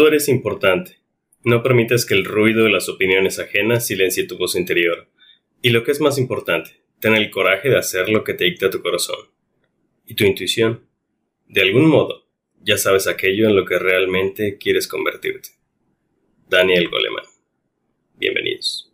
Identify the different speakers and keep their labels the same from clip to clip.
Speaker 1: Tú eres importante. No permitas que el ruido de las opiniones ajenas silencie tu voz interior. Y lo que es más importante, ten el coraje de hacer lo que te dicta tu corazón. Y tu intuición. De algún modo, ya sabes aquello en lo que realmente quieres convertirte. Daniel Goleman. Bienvenidos.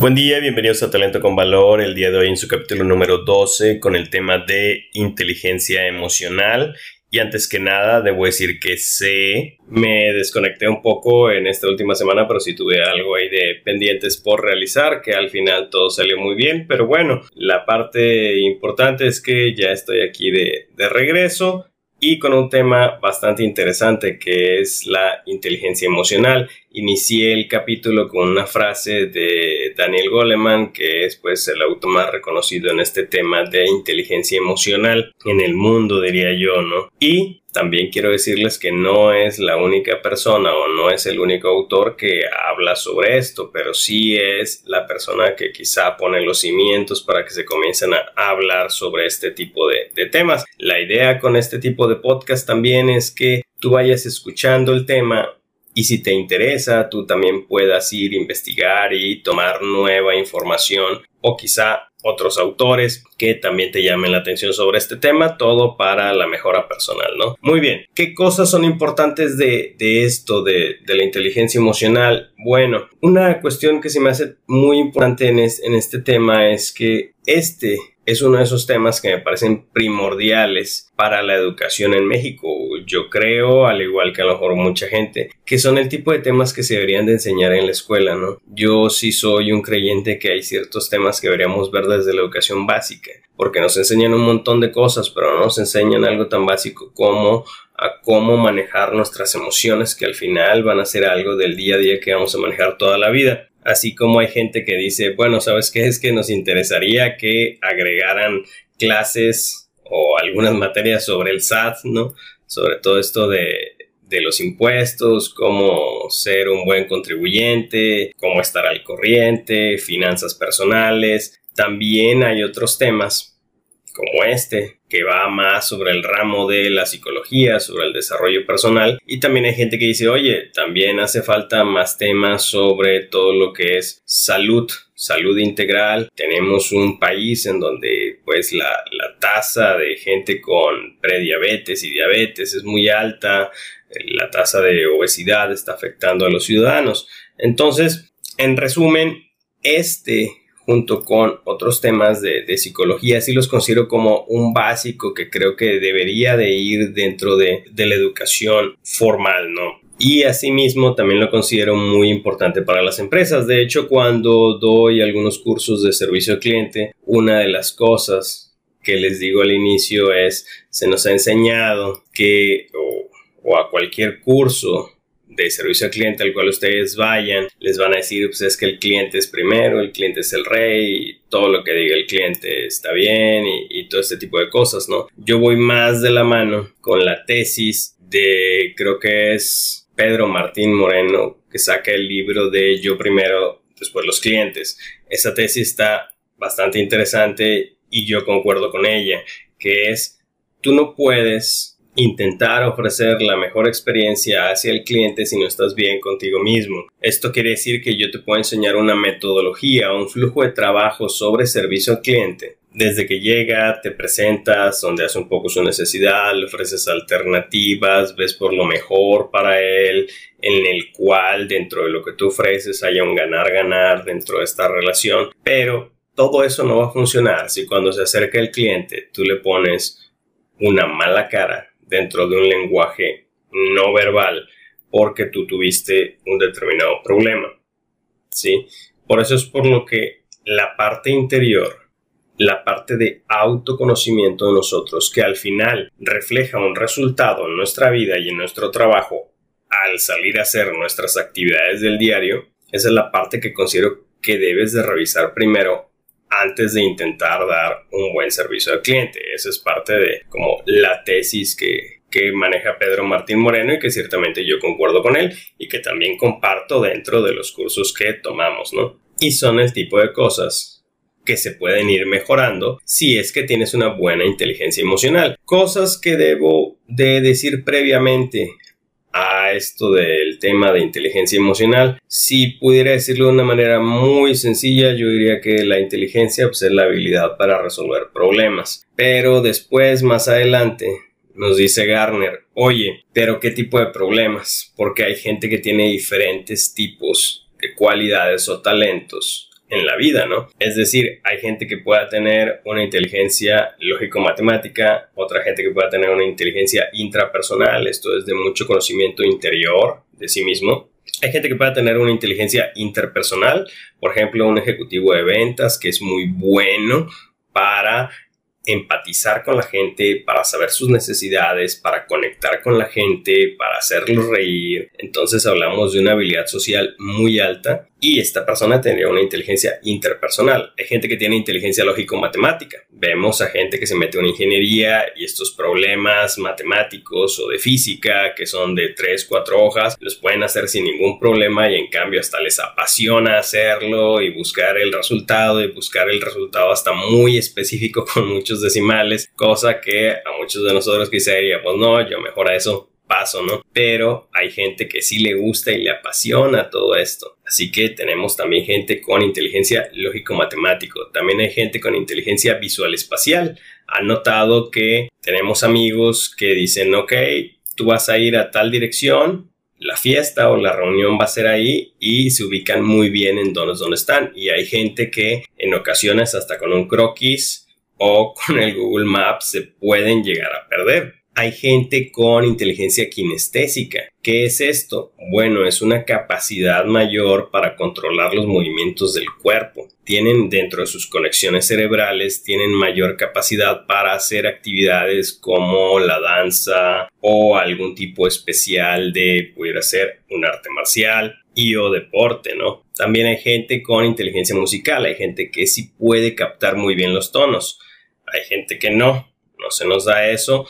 Speaker 1: Buen día, bienvenidos a Talento con Valor. El día de hoy en su capítulo número 12 con el tema de inteligencia emocional. Y antes que nada, debo decir que sé, me desconecté un poco en esta última semana, pero sí tuve algo ahí de pendientes por realizar, que al final todo salió muy bien. Pero bueno, la parte importante es que ya estoy aquí de, de regreso y con un tema bastante interesante que es la inteligencia emocional. Inicié el capítulo con una frase de Daniel Goleman, que es pues el autor más reconocido en este tema de inteligencia emocional en el mundo, diría yo, ¿no? Y también quiero decirles que no es la única persona o no es el único autor que habla sobre esto, pero sí es la persona que quizá pone los cimientos para que se comiencen a hablar sobre este tipo de temas. La idea con este tipo de podcast también es que tú vayas escuchando el tema y si te interesa, tú también puedas ir investigar y tomar nueva información o quizá otros autores que también te llamen la atención sobre este tema, todo para la mejora personal, ¿no? Muy bien, ¿qué cosas son importantes de, esto, de, la inteligencia emocional? Bueno, una cuestión que se me hace muy importante en, en este tema es que este es uno de esos temas que me parecen primordiales para la educación en México. Yo creo, al igual que a lo mejor mucha gente, que son el tipo de temas que se deberían de enseñar en la escuela, ¿no? Yo sí soy un creyente que hay ciertos temas que deberíamos ver desde la educación básica, porque nos enseñan un montón de cosas, pero no nos enseñan algo tan básico como a cómo manejar nuestras emociones que al final van a ser algo del día a día que vamos a manejar toda la vida. Así como hay gente que dice, bueno, ¿sabes qué? Es que nos interesaría que agregaran clases o algunas materias sobre el SAT, ¿no? Sobre todo esto de, de los impuestos, cómo ser un buen contribuyente, cómo estar al corriente, finanzas personales. También hay otros temas como este, que va más sobre el ramo de la psicología, sobre el desarrollo personal. Y también hay gente que dice, oye, también hace falta más temas sobre todo lo que es salud, salud integral. Tenemos un país en donde pues la, la tasa de gente con prediabetes y diabetes es muy alta, la tasa de obesidad está afectando a los ciudadanos. Entonces, en resumen, este junto con otros temas de, psicología, sí los considero como un básico que creo que debería de ir dentro de, la educación formal, ¿no? Y asimismo también lo considero muy importante para las empresas. De hecho, cuando doy algunos cursos de servicio al cliente, una de las cosas que les digo al inicio es, se nos ha enseñado que, o a cualquier curso de servicio al cliente al cual ustedes vayan, les van a decir, pues es que el cliente es primero, el cliente es el rey, y todo lo que diga el cliente está bien y, todo este tipo de cosas, ¿no? Yo voy más de la mano con la tesis de, creo que es Pedro Martín Moreno, que saca el libro de Yo primero, después los clientes. Esa tesis está bastante interesante y yo concuerdo con ella, que es, tú no puedes intentar ofrecer la mejor experiencia hacia el cliente si no estás bien contigo mismo. Esto quiere decir que yo te puedo enseñar una metodología, un flujo de trabajo sobre servicio al cliente. Desde que llega, te presentas, donde hace un poco su necesidad, le ofreces alternativas, ves por lo mejor para él, en el cual dentro de lo que tú ofreces haya un ganar-ganar dentro de esta relación. Pero todo eso no va a funcionar si cuando se acerca el cliente tú le pones una mala cara dentro de un lenguaje no verbal porque tú tuviste un determinado problema. ¿Sí? Por eso es por lo que la parte interior, la parte de autoconocimiento de nosotros, que al final refleja un resultado en nuestra vida y en nuestro trabajo al salir a hacer nuestras actividades del diario, esa es la parte que considero que debes de revisar primero antes de intentar dar un buen servicio al cliente. Esa es parte de como la tesis que, que maneja Pedro Martín Moreno y que ciertamente yo concuerdo con él y que también comparto dentro de los cursos que tomamos, ¿no? Y son el tipo de cosas que se pueden ir mejorando si es que tienes una buena inteligencia emocional. Cosas que debo de decir previamente a esto del tema de inteligencia emocional. Si pudiera decirlo de una manera muy sencilla, yo diría que la inteligencia pues, es la habilidad para resolver problemas. Pero después, más adelante, nos dice Garner, oye, pero ¿qué tipo de problemas? Porque hay gente que tiene diferentes tipos de cualidades o talentos en la vida, ¿no? Es decir, hay gente que pueda tener una inteligencia lógico-matemática, otra gente que pueda tener una inteligencia intrapersonal, esto es de mucho conocimiento interior de sí mismo. Hay gente que pueda tener una inteligencia interpersonal, por ejemplo, un ejecutivo de ventas que es muy bueno para empatizar con la gente, para saber sus necesidades, para conectar con la gente, para hacerlos reír. Entonces hablamos de una habilidad social muy alta y esta persona tendría una inteligencia interpersonal. Hay gente que tiene inteligencia lógico-matemática. Vemos a gente que se mete en ingeniería y estos problemas matemáticos o de física que son de 3, 4 hojas, los pueden hacer sin ningún problema y en cambio hasta les apasiona hacerlo y buscar el resultado y buscar el resultado hasta muy específico con muchos decimales, cosa que a muchos de nosotros quizá diríamos, no, yo mejor a eso paso, ¿no? Pero hay gente que sí le gusta y le apasiona todo esto. Así que tenemos también gente con inteligencia lógico-matemático. También hay gente con inteligencia visual-espacial. Han notado que tenemos amigos que dicen, ok, tú vas a ir a tal dirección, la fiesta o la reunión va a ser ahí y se ubican muy bien en donde, donde están. Y hay gente que en ocasiones hasta con un croquis o con el Google Maps se pueden llegar a perder hay gente con inteligencia kinestésica. ¿Qué es esto? Bueno, es una capacidad mayor para controlar los movimientos del cuerpo. Tienen dentro de sus conexiones cerebrales, tienen mayor capacidad para hacer actividades como la danza o algún tipo especial de, pudiera ser, un arte marcial y o deporte, ¿no? También hay gente con inteligencia musical, hay gente que sí puede captar muy bien los tonos, hay gente que no, no se nos da eso,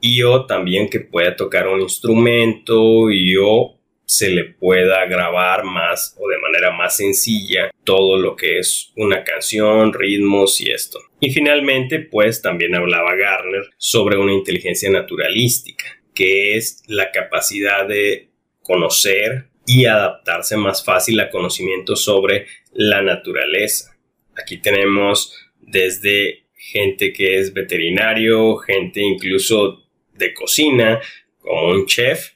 Speaker 1: y o también que pueda tocar un instrumento y o se le pueda grabar más o de manera más sencilla todo lo que es una canción, ritmos y esto. Y finalmente, pues también hablaba Garner sobre una inteligencia naturalística, que es la capacidad de conocer y adaptarse más fácil a conocimientos sobre la naturaleza. Aquí tenemos desde gente que es veterinario, gente incluso de cocina, como un chef,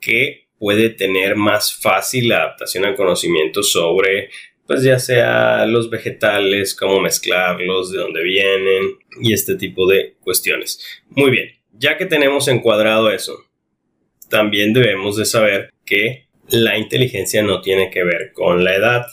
Speaker 1: que puede tener más fácil la adaptación al conocimiento sobre, pues ya sea los vegetales, cómo mezclarlos, de dónde vienen y este tipo de cuestiones. Muy bien, ya que tenemos encuadrado eso, también debemos de saber que la inteligencia no tiene que ver con la edad,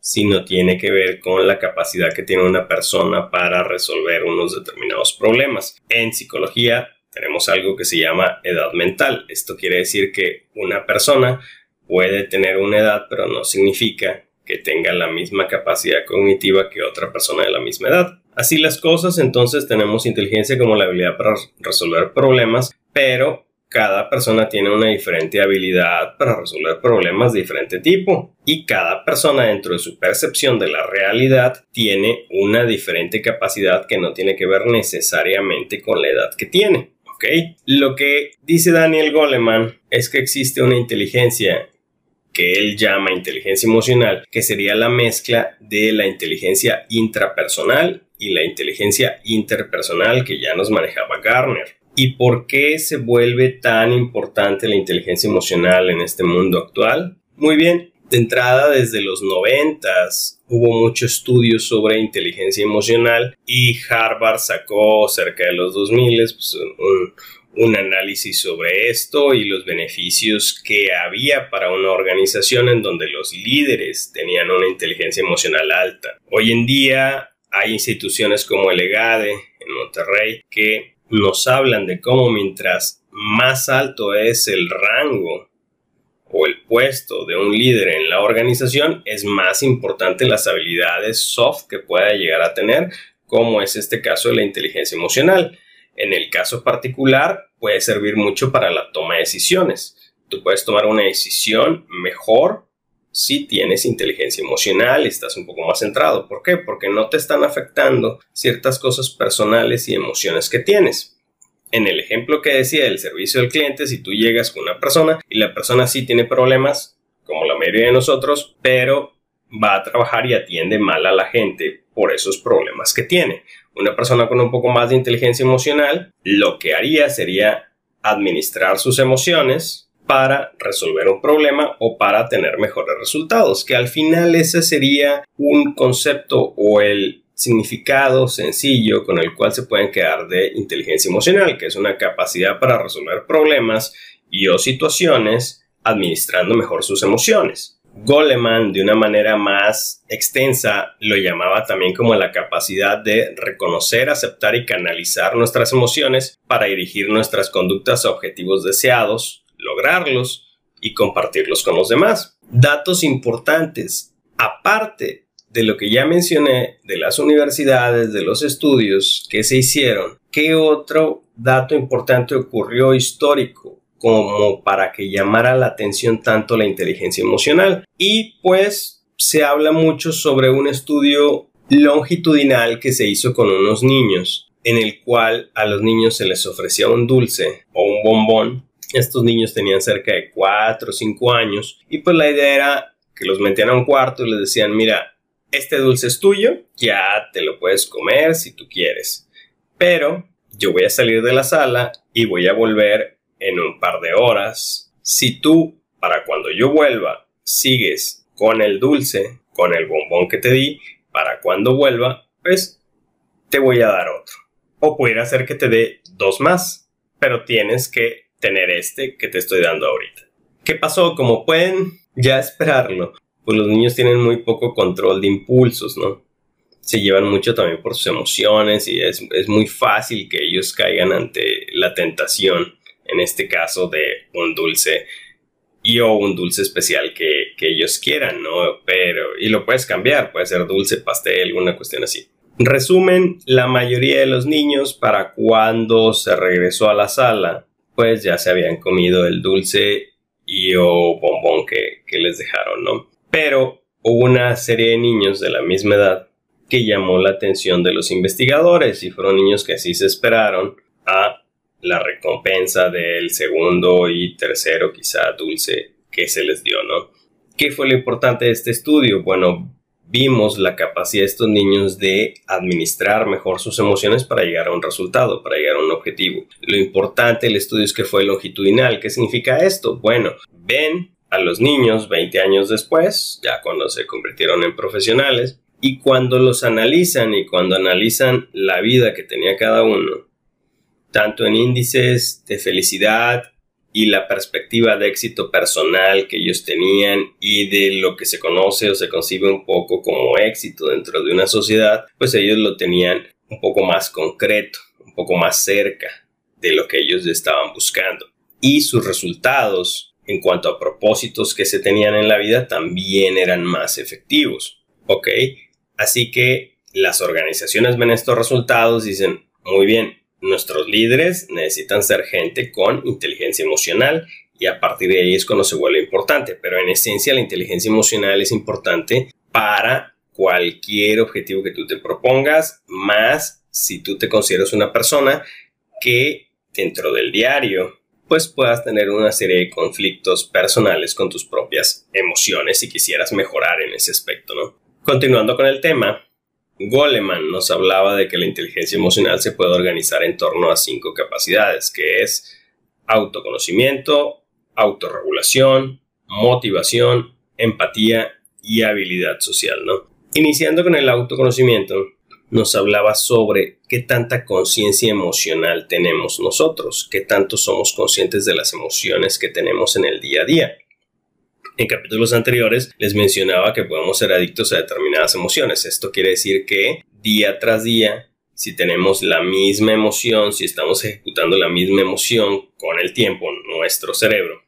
Speaker 1: sino tiene que ver con la capacidad que tiene una persona para resolver unos determinados problemas. En psicología tenemos algo que se llama edad mental. Esto quiere decir que una persona puede tener una edad, pero no significa que tenga la misma capacidad cognitiva que otra persona de la misma edad. Así las cosas, entonces tenemos inteligencia como la habilidad para resolver problemas, pero cada persona tiene una diferente habilidad para resolver problemas de diferente tipo y cada persona dentro de su percepción de la realidad tiene una diferente capacidad que no tiene que ver necesariamente con la edad que tiene. Lo que dice Daniel Goleman es que existe una inteligencia que él llama inteligencia emocional, que sería la mezcla de la inteligencia intrapersonal y la inteligencia interpersonal que ya nos manejaba Garner. ¿Y por qué se vuelve tan importante la inteligencia emocional en este mundo actual? Muy bien, de entrada, desde los noventas hubo mucho estudio sobre inteligencia emocional y Harvard sacó cerca de los 2000 pues, un, un análisis sobre esto y los beneficios que había para una organización en donde los líderes tenían una inteligencia emocional alta. Hoy en día hay instituciones como el EGADE en Monterrey que nos hablan de cómo mientras más alto es el rango de un líder en la organización, es más importante las habilidades soft que pueda llegar a tener, como es este caso de la inteligencia emocional. En el caso particular, puede servir mucho para la toma de decisiones. Tú puedes tomar una decisión mejor si tienes inteligencia emocional, estás un poco más centrado. ¿Por qué? Porque no te están afectando ciertas cosas personales y emociones que tienes. En el ejemplo que decía del servicio al cliente, si tú llegas con una persona y la persona sí tiene problemas, como la mayoría de nosotros, pero va a trabajar y atiende mal a la gente por esos problemas que tiene. Una persona con un poco más de inteligencia emocional lo que haría sería administrar sus emociones para resolver un problema o para tener mejores resultados, que al final ese sería un concepto o el significado sencillo con el cual se pueden quedar de inteligencia emocional, que es una capacidad para resolver problemas y o situaciones administrando mejor sus emociones. Goleman, de una manera más extensa, lo llamaba también como la capacidad de reconocer, aceptar y canalizar nuestras emociones para dirigir nuestras conductas a objetivos deseados, lograrlos y compartirlos con los demás. Datos importantes. Aparte de lo que ya mencioné de las universidades, de los estudios que se hicieron, ¿qué otro dato importante ocurrió histórico? como para que llamara la atención tanto la inteligencia emocional. Y pues se habla mucho sobre un estudio longitudinal que se hizo con unos niños, en el cual a los niños se les ofrecía un dulce o un bombón. Estos niños tenían cerca de 4 o 5 años y pues la idea era que los metían a un cuarto y les decían, mira, este dulce es tuyo, ya te lo puedes comer si tú quieres. Pero yo voy a salir de la sala y voy a volver en un par de horas. Si tú, para cuando yo vuelva, sigues con el dulce, con el bombón que te di, para cuando vuelva, pues te voy a dar otro. O pudiera ser que te dé dos más, pero tienes que tener este que te estoy dando ahorita. ¿Qué pasó? Como pueden ya esperarlo, pues los niños tienen muy poco control de impulsos, ¿no? Se llevan mucho también por sus emociones y es, es muy fácil que ellos caigan ante la tentación en este caso de un dulce y o un dulce especial que, ellos quieran, ¿no? Pero, y lo puedes cambiar, puede ser dulce, pastel, alguna cuestión así. Resumen, la mayoría de los niños para cuando se regresó a la sala, pues ya se habían comido el dulce y o bombón que, que les dejaron, ¿no? Pero hubo una serie de niños de la misma edad que llamó la atención de los investigadores y fueron niños que así se esperaron a la recompensa del segundo y tercero quizá dulce que se les dio, ¿no? ¿Qué fue lo importante de este estudio? Bueno, vimos la capacidad de estos niños de administrar mejor sus emociones para llegar a un resultado, para llegar a un objetivo. Lo importante del estudio es que fue longitudinal. ¿Qué significa esto? Bueno, ven a los niños 20 años después, ya cuando se convirtieron en profesionales, y cuando los analizan y cuando analizan la vida que tenía cada uno, tanto en índices de felicidad y la perspectiva de éxito personal que ellos tenían y de lo que se conoce o se concibe un poco como éxito dentro de una sociedad, pues ellos lo tenían un poco más concreto, un poco más cerca de lo que ellos estaban buscando. Y sus resultados en cuanto a propósitos que se tenían en la vida también eran más efectivos. ¿Ok? Así que las organizaciones ven estos resultados y dicen, muy bien, Nuestros líderes necesitan ser gente con inteligencia emocional y a partir de ahí es cuando se vuelve importante. Pero en esencia la inteligencia emocional es importante para cualquier objetivo que tú te propongas, más si tú te consideras una persona que dentro del diario pues puedas tener una serie de conflictos personales con tus propias emociones si quisieras mejorar en ese aspecto, ¿no? Continuando con el tema, Goleman nos hablaba de que la inteligencia emocional se puede organizar en torno a cinco capacidades, que es autoconocimiento, autorregulación, motivación, empatía y habilidad social, ¿no? Iniciando con el autoconocimiento, nos hablaba sobre qué tanta conciencia emocional tenemos nosotros, qué tanto somos conscientes de las emociones que tenemos en el día a día. En capítulos anteriores les mencionaba que podemos ser adictos a determinadas emociones. Esto quiere decir que día tras día, si tenemos la misma emoción, si estamos ejecutando la misma emoción con el tiempo, nuestro cerebro,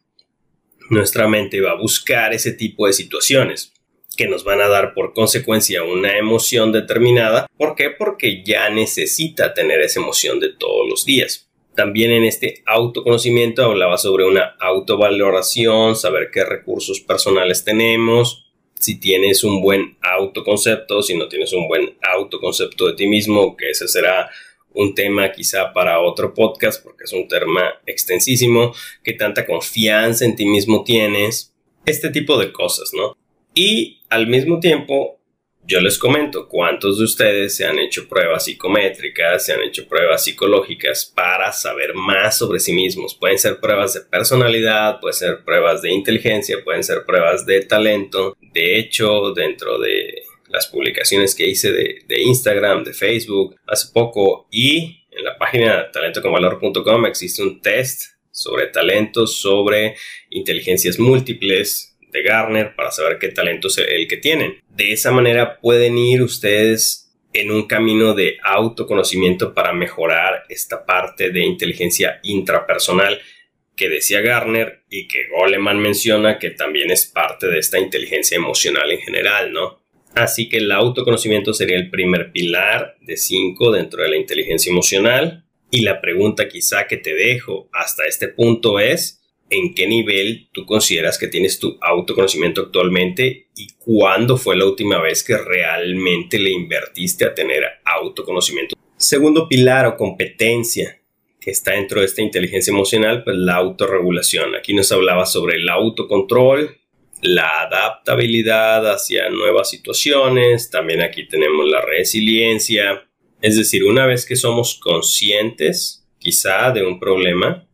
Speaker 1: nuestra mente va a buscar ese tipo de situaciones que nos van a dar por consecuencia una emoción determinada. ¿Por qué? Porque ya necesita tener esa emoción de todos los días. También en este autoconocimiento hablaba sobre una autovaloración, saber qué recursos personales tenemos, si tienes un buen autoconcepto, si no tienes un buen autoconcepto de ti mismo, que ese será un tema quizá para otro podcast porque es un tema extensísimo, qué tanta confianza en ti mismo tienes, este tipo de cosas, ¿no? Y al mismo tiempo yo les comento cuántos de ustedes se han hecho pruebas psicométricas, se han hecho pruebas psicológicas para saber más sobre sí mismos. Pueden ser pruebas de personalidad, pueden ser pruebas de inteligencia, pueden ser pruebas de talento. De hecho, dentro de las publicaciones que hice de, Instagram, de Facebook hace poco y en la página talentoconvalor.com existe un test sobre talentos, sobre inteligencias múltiples, de Garner para saber qué talento es el que tienen. De esa manera pueden ir ustedes en un camino de autoconocimiento para mejorar esta parte de inteligencia intrapersonal que decía Garner y que Goleman menciona que también es parte de esta inteligencia emocional en general, ¿no? Así que el autoconocimiento sería el primer pilar de cinco dentro de la inteligencia emocional. Y la pregunta quizá que te dejo hasta este punto es, en qué nivel tú consideras que tienes tu autoconocimiento actualmente y cuándo fue la última vez que realmente le invertiste a tener autoconocimiento. Segundo pilar o competencia que está dentro de esta inteligencia emocional, pues la autorregulación. Aquí nos hablaba sobre el autocontrol, la adaptabilidad hacia nuevas situaciones, también aquí tenemos la resiliencia. Es decir, una vez que somos conscientes quizá de un problema,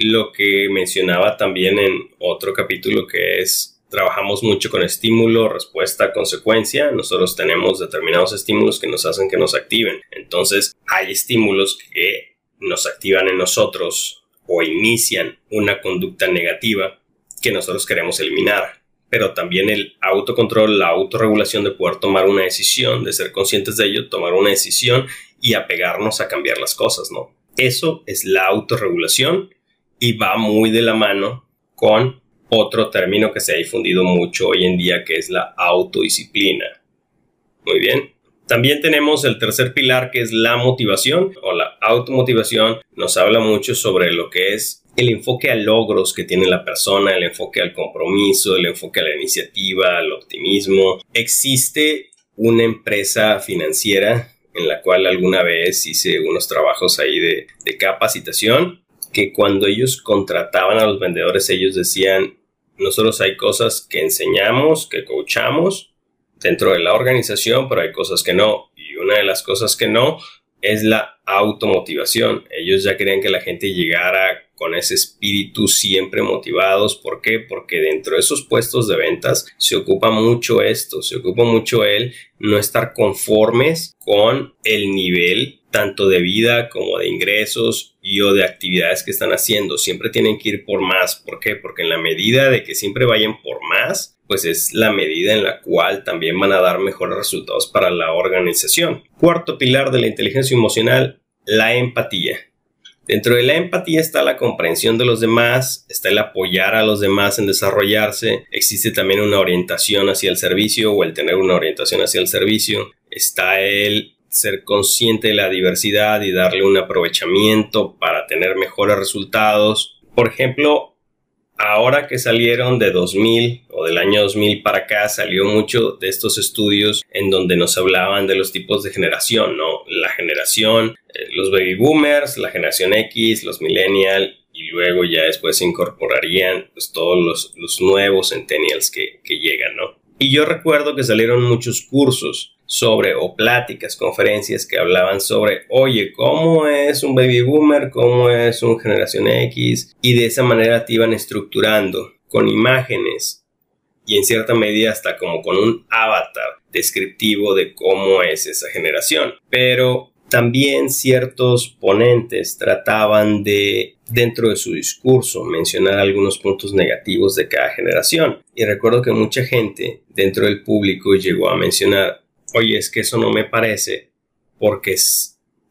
Speaker 1: lo que mencionaba también en otro capítulo que es trabajamos mucho con estímulo, respuesta, consecuencia. Nosotros tenemos determinados estímulos que nos hacen que nos activen. Entonces hay estímulos que nos activan en nosotros o inician una conducta negativa que nosotros queremos eliminar. Pero también el autocontrol, la autorregulación de poder tomar una decisión, de ser conscientes de ello, tomar una decisión y apegarnos a cambiar las cosas, ¿no? Eso es la autorregulación y va muy de la mano con otro término que se ha difundido mucho hoy en día que es la autodisciplina. Muy bien. También tenemos el tercer pilar que es la motivación o la automotivación. Nos habla mucho sobre lo que es el enfoque a logros que tiene la persona, el enfoque al compromiso, el enfoque a la iniciativa, al optimismo. Existe una empresa financiera en la cual alguna vez hice unos trabajos ahí de, de capacitación que cuando ellos contrataban a los vendedores, ellos decían, nosotros hay cosas que enseñamos, que coachamos dentro de la organización, pero hay cosas que no. Y una de las cosas que no es la automotivación. Ellos ya querían que la gente llegara con ese espíritu siempre motivados. ¿Por qué? Porque dentro de esos puestos de ventas se ocupa mucho esto, se ocupa mucho el no estar conformes con el nivel tanto de vida como de ingresos y o de actividades que están haciendo. Siempre tienen que ir por más. ¿Por qué? Porque en la medida de que siempre vayan por más, pues es la medida en la cual también van a dar mejores resultados para la organización. Cuarto pilar de la inteligencia emocional, la empatía. Dentro de la empatía está la comprensión de los demás, está el apoyar a los demás en desarrollarse, existe también una orientación hacia el servicio o el tener una orientación hacia el servicio, está el ser consciente de la diversidad y darle un aprovechamiento para tener mejores resultados. Por ejemplo, ahora que salieron de 2000 o del año 2000 para acá, salió mucho de estos estudios en donde nos hablaban de los tipos de generación, ¿no? La generación, eh, los baby boomers, la generación X, los millennial y luego ya después se incorporarían pues, todos los, nuevos centennials que, que llegan, ¿no? Y yo recuerdo que salieron muchos cursos sobre o pláticas, conferencias que hablaban sobre, oye, ¿cómo es un baby boomer? ¿Cómo es un generación X? Y de esa manera te iban estructurando con imágenes y en cierta medida hasta como con un avatar descriptivo de cómo es esa generación. Pero también ciertos ponentes trataban de, dentro de su discurso, mencionar algunos puntos negativos de cada generación. Y recuerdo que mucha gente dentro del público llegó a mencionar, oye, es que eso no me parece porque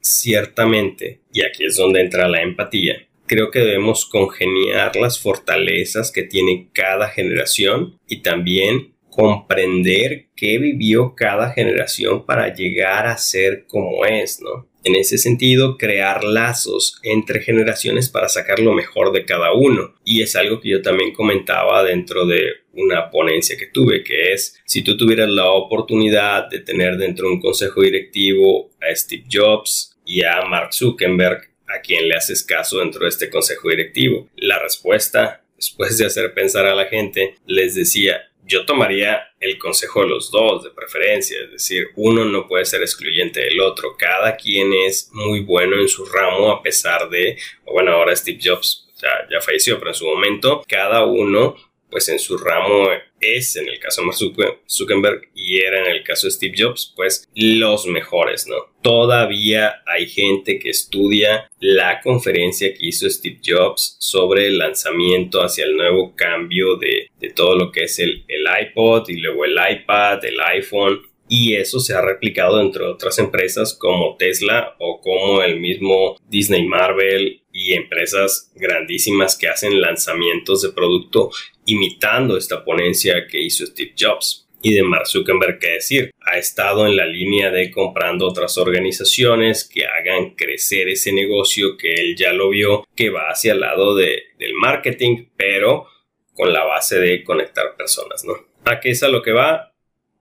Speaker 1: ciertamente, y aquí es donde entra la empatía, creo que debemos congeniar las fortalezas que tiene cada generación y también comprender qué vivió cada generación para llegar a ser como es, ¿no? En ese sentido, crear lazos entre generaciones para sacar lo mejor de cada uno. Y es algo que yo también comentaba dentro de una ponencia que tuve, que es si tú tuvieras la oportunidad de tener dentro de un consejo directivo a Steve Jobs y a Mark Zuckerberg, ¿a quién le haces caso dentro de este consejo directivo? La respuesta, después de hacer pensar a la gente, les decía, yo tomaría el consejo de los dos de preferencia, es decir, uno no puede ser excluyente del otro, cada quien es muy bueno en su ramo a pesar de, bueno, ahora Steve Jobs ya, ya falleció, pero en su momento cada uno pues en su ramo es, en el caso de Mark Zuckerberg y era en el caso de Steve Jobs, pues los mejores, ¿no? Todavía hay gente que estudia la conferencia que hizo Steve Jobs sobre el lanzamiento hacia el nuevo cambio de, todo lo que es el, el iPod y luego el iPad, el iPhone y eso se ha replicado dentro de otras empresas como Tesla o como el mismo Disney Marvel y empresas grandísimas que hacen lanzamientos de producto imitando esta ponencia que hizo Steve Jobs. Y de Mark Zuckerberg, qué decir, ha estado en la línea de comprando otras organizaciones que hagan crecer ese negocio que él ya lo vio, que va hacia el lado de, del marketing, pero con la base de conectar personas, ¿no? ¿A qué es a lo que va?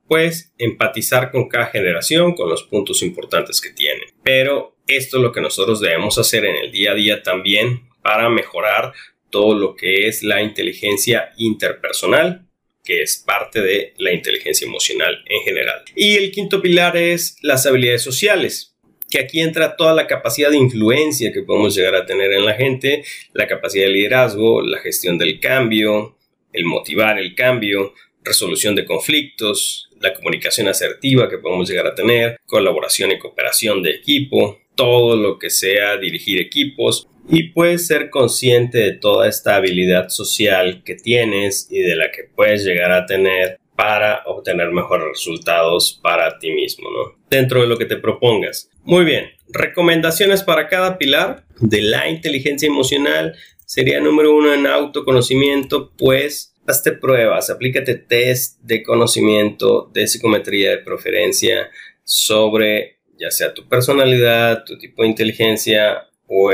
Speaker 1: Pues empatizar con cada generación, con los puntos importantes que tienen. Pero esto es lo que nosotros debemos hacer en el día a día también para mejorar todo lo que es la inteligencia interpersonal, que es parte de la inteligencia emocional en general. Y el quinto pilar es las habilidades sociales, que aquí entra toda la capacidad de influencia que podemos llegar a tener en la gente, la capacidad de liderazgo, la gestión del cambio, el motivar el cambio, resolución de conflictos, la comunicación asertiva que podemos llegar a tener, colaboración y cooperación de equipo, todo lo que sea dirigir equipos, y puedes ser consciente de toda esta habilidad social que tienes y de la que puedes llegar a tener para obtener mejores resultados para ti mismo, ¿no? Dentro de lo que te propongas. Muy bien, recomendaciones para cada pilar de la inteligencia emocional sería número uno en autoconocimiento, pues hazte pruebas, aplícate test de conocimiento, de psicometría de preferencia sobre ya sea tu personalidad, tu tipo de inteligencia o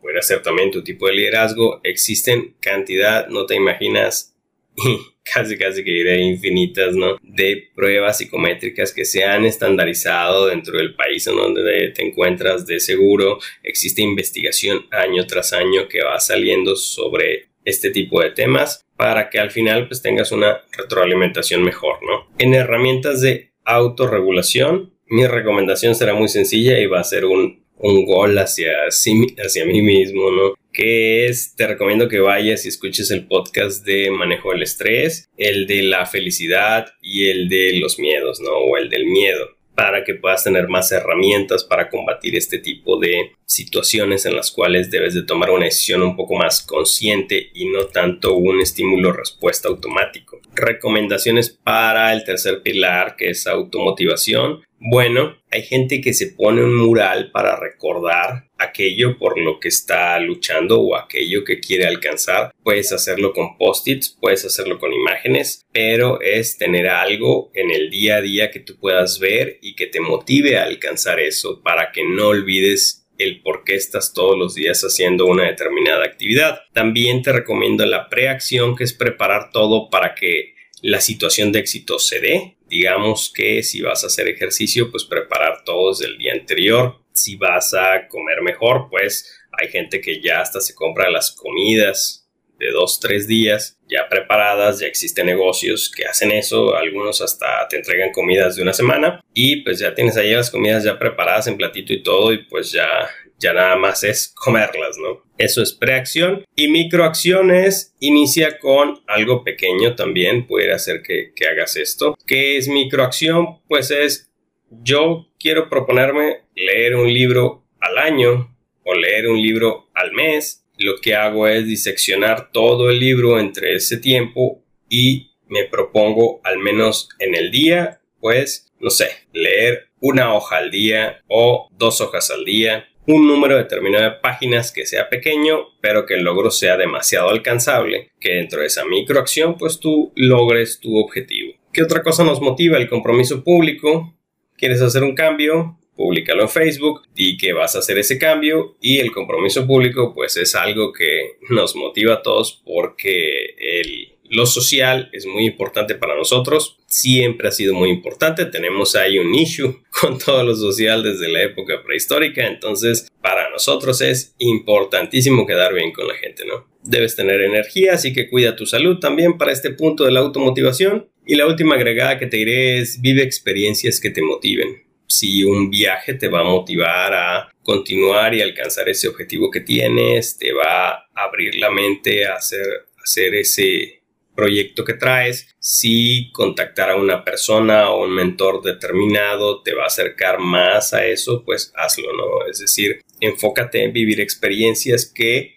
Speaker 1: puede ser también tu tipo de liderazgo. Existen cantidad, no te imaginas, casi casi que diré infinitas, ¿no? De pruebas psicométricas que se han estandarizado dentro del país en donde te encuentras de seguro. Existe investigación año tras año que va saliendo sobre este tipo de temas para que al final pues tengas una retroalimentación mejor, ¿no? En herramientas de autorregulación, mi recomendación será muy sencilla y va a ser un un gol hacia, hacia mí mismo, ¿no? Que es, te recomiendo que vayas y escuches el podcast de manejo del estrés, el de la felicidad y el de los miedos, ¿no? O el del miedo para que puedas tener más herramientas para combatir este tipo de situaciones en las cuales debes de tomar una decisión un poco más consciente y no tanto un estímulo respuesta automático. Recomendaciones para el tercer pilar que es automotivación. Bueno, hay gente que se pone un mural para recordar aquello por lo que está luchando o aquello que quiere alcanzar. Puedes hacerlo con post-its, puedes hacerlo con imágenes, pero es tener algo en el día a día que tú puedas ver y que te motive a alcanzar eso para que no olvides el por qué estás todos los días haciendo una determinada actividad. También te recomiendo la preacción, que es preparar todo para que la situación de éxito se dé. Digamos que si vas a hacer ejercicio, pues preparar todo desde el día anterior. Si vas a comer mejor, pues hay gente que ya hasta se compra las comidas de dos, tres días ya preparadas, ya existen negocios que hacen eso, algunos hasta te entregan comidas de una semana y pues ya tienes ahí las comidas ya preparadas en platito y todo y pues ya ya nada más es comerlas, ¿no? Eso es preacción. Y microacciones inicia con algo pequeño también, puede hacer que, que hagas esto. ¿Qué es microacción? Pues es, yo quiero proponerme leer un libro al año o leer un libro al mes. Lo que hago es diseccionar todo el libro entre ese tiempo y me propongo al menos en el día, pues, no sé, leer una hoja al día o dos hojas al día un número determinado de páginas que sea pequeño, pero que el logro sea demasiado alcanzable, que dentro de esa microacción pues tú logres tu objetivo. ¿Qué otra cosa nos motiva? El compromiso público. ¿Quieres hacer un cambio? Públicalo en Facebook, y que vas a hacer ese cambio y el compromiso público pues es algo que nos motiva a todos porque el lo social es muy importante para nosotros, siempre ha sido muy importante, tenemos ahí un issue con todo lo social desde la época prehistórica, entonces para nosotros es importantísimo quedar bien con la gente, ¿no? Debes tener energía, así que cuida tu salud también para este punto de la automotivación. Y la última agregada que te diré es vive experiencias que te motiven. Si un viaje te va a motivar a continuar y alcanzar ese objetivo que tienes, te va a abrir la mente a hacer, hacer ese, proyecto que traes, si contactar a una persona o un mentor determinado te va a acercar más a eso, pues hazlo, ¿no? Es decir, enfócate en vivir experiencias que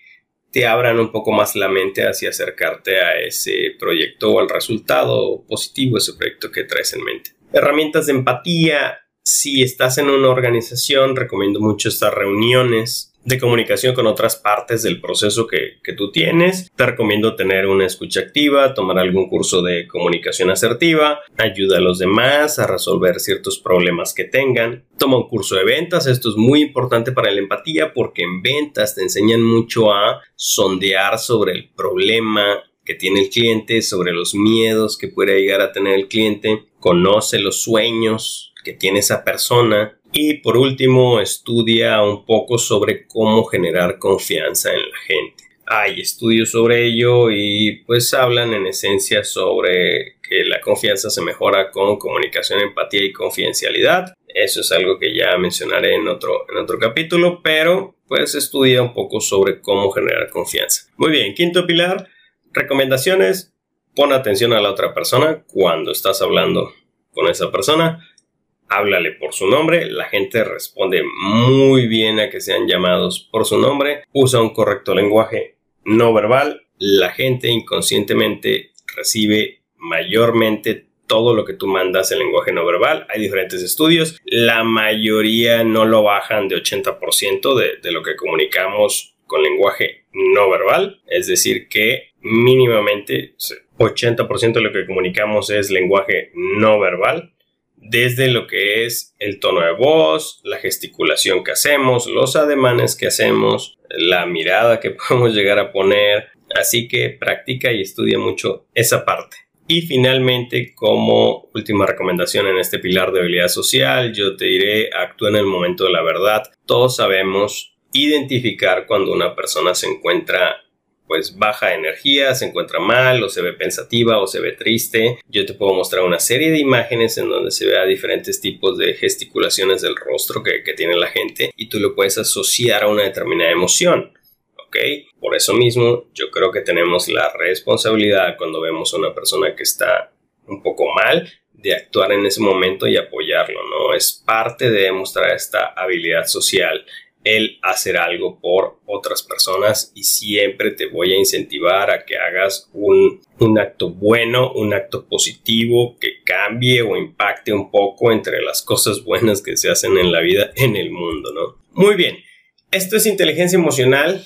Speaker 1: te abran un poco más la mente hacia acercarte a ese proyecto o al resultado positivo, ese proyecto que traes en mente. Herramientas de empatía. Si estás en una organización, recomiendo mucho estas reuniones de comunicación con otras partes del proceso que, tú tienes. Te recomiendo tener una escucha activa, tomar algún curso de comunicación asertiva, ayuda a los demás a resolver ciertos problemas que tengan. Toma un curso de ventas, esto es muy importante para la empatía porque en ventas te enseñan mucho a sondear sobre el problema que tiene el cliente, sobre los miedos que puede llegar a tener el cliente, conoce los sueños que tiene esa persona y por último, estudia un poco sobre cómo generar confianza en la gente. Hay estudios sobre ello y pues hablan en esencia sobre que la confianza se mejora con comunicación, empatía y confidencialidad. Eso es algo que ya mencionaré en otro, en otro capítulo, pero pues estudia un poco sobre cómo generar confianza. Muy bien, quinto pilar, recomendaciones. Pon atención a la otra persona cuando estás hablando con esa persona háblale por su nombre, la gente responde muy bien a que sean llamados por su nombre, usa un correcto lenguaje no verbal, la gente inconscientemente recibe mayormente todo lo que tú mandas en lenguaje no verbal. Hay diferentes estudios, la mayoría no lo bajan de 80% de, de lo que comunicamos con lenguaje no verbal, es decir, que mínimamente 80% de lo que comunicamos es lenguaje no verbal desde lo que es el tono de voz, la gesticulación que hacemos, los ademanes que hacemos, la mirada que podemos llegar a poner. Así que practica y estudia mucho esa parte. Y finalmente, como última recomendación en este pilar de habilidad social, yo te diré, actúa en el momento de la verdad. Todos sabemos identificar cuando una persona se encuentra pues baja energía, se encuentra mal o se ve pensativa o se ve triste. Yo te puedo mostrar una serie de imágenes en donde se vea diferentes tipos de gesticulaciones del rostro que, tiene la gente y tú lo puedes asociar a una determinada emoción. ¿Ok? Por eso mismo yo creo que tenemos la responsabilidad cuando vemos a una persona que está un poco mal de actuar en ese momento y apoyarlo, ¿no? Es parte de demostrar esta habilidad social el hacer algo por otras personas y siempre te voy a incentivar a que hagas un, acto bueno, un acto positivo que cambie o impacte un poco entre las cosas buenas que se hacen en la vida, en el mundo, ¿no? Muy bien, esto es inteligencia emocional,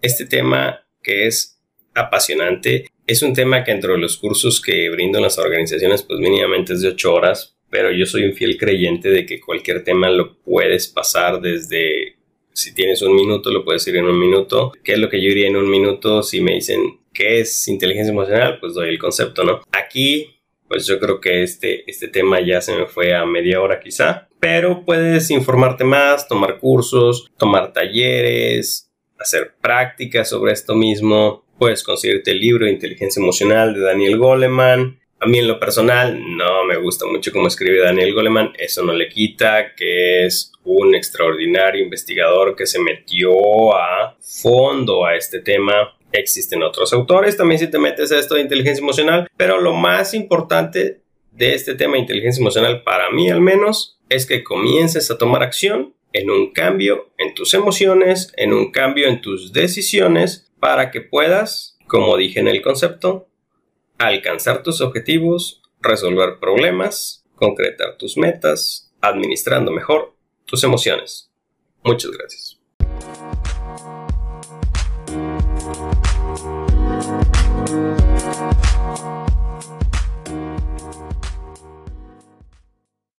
Speaker 1: este tema que es apasionante, es un tema que entre los cursos que brindan las organizaciones pues mínimamente es de 8 horas, pero yo soy un fiel creyente de que cualquier tema lo puedes pasar desde si tienes un minuto, lo puedes decir en un minuto. ¿Qué es lo que yo diría en un minuto? Si me dicen qué es inteligencia emocional, pues doy el concepto, ¿no? Aquí, pues yo creo que este, este tema ya se me fue a media hora quizá, pero puedes informarte más, tomar cursos, tomar talleres, hacer prácticas sobre esto mismo. Puedes conseguirte el libro de Inteligencia Emocional de Daniel Goleman. A mí en lo personal no me gusta mucho cómo escribe Daniel Goleman, eso no le quita que es un extraordinario investigador que se metió a fondo a este tema. Existen otros autores también si te metes a esto de inteligencia emocional, pero lo más importante de este tema de inteligencia emocional para mí al menos es que comiences a tomar acción en un cambio en tus emociones, en un cambio en tus decisiones para que puedas, como dije en el concepto, alcanzar tus objetivos, resolver problemas, concretar tus metas, administrando mejor tus emociones. Muchas gracias.